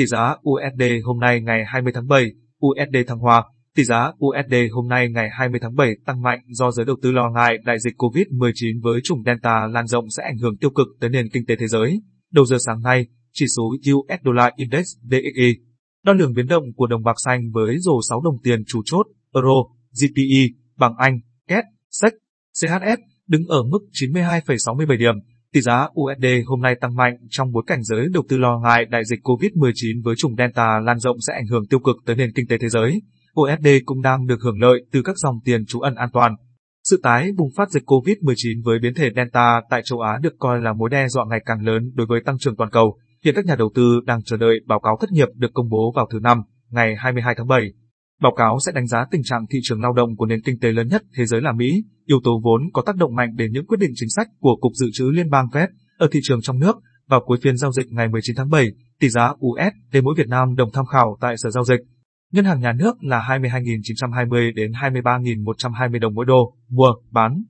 Tỷ giá USD hôm nay ngày 20 tháng 7, USD thăng hoa. Tỷ giá USD hôm nay ngày 20 tháng 7 tăng mạnh do giới đầu tư lo ngại đại dịch COVID-19 với chủng Delta lan rộng sẽ ảnh hưởng tiêu cực tới nền kinh tế thế giới. Đầu giờ sáng nay, chỉ số US Dollar Index DXY đo lường biến động của đồng bạc xanh với rổ 6 đồng tiền chủ chốt, Euro, GPE, bảng Anh, KED, SEC, CHF đứng ở mức 92,67 điểm. Tỷ giá USD hôm nay tăng mạnh trong bối cảnh giới đầu tư lo ngại đại dịch COVID-19 với chủng Delta lan rộng sẽ ảnh hưởng tiêu cực tới nền kinh tế thế giới. USD cũng đang được hưởng lợi từ các dòng tiền trú ẩn an toàn. Sự tái bùng phát dịch COVID-19 với biến thể Delta tại châu Á được coi là mối đe dọa ngày càng lớn đối với tăng trưởng toàn cầu. Hiện các nhà đầu tư đang chờ đợi báo cáo thất nghiệp được công bố vào thứ Năm, ngày 22 tháng 7. Báo cáo sẽ đánh giá tình trạng thị trường lao động của nền kinh tế lớn nhất thế giới là Mỹ, yếu tố vốn có tác động mạnh đến những quyết định chính sách của Cục Dự trữ Liên bang Fed ở thị trường trong nước. Vào cuối phiên giao dịch ngày 19 tháng 7, tỷ giá USD mỗi Việt Nam đồng tham khảo tại Sở Giao dịch Ngân hàng Nhà nước là 22.920 đến 23.120 đồng mỗi đô, mua, bán.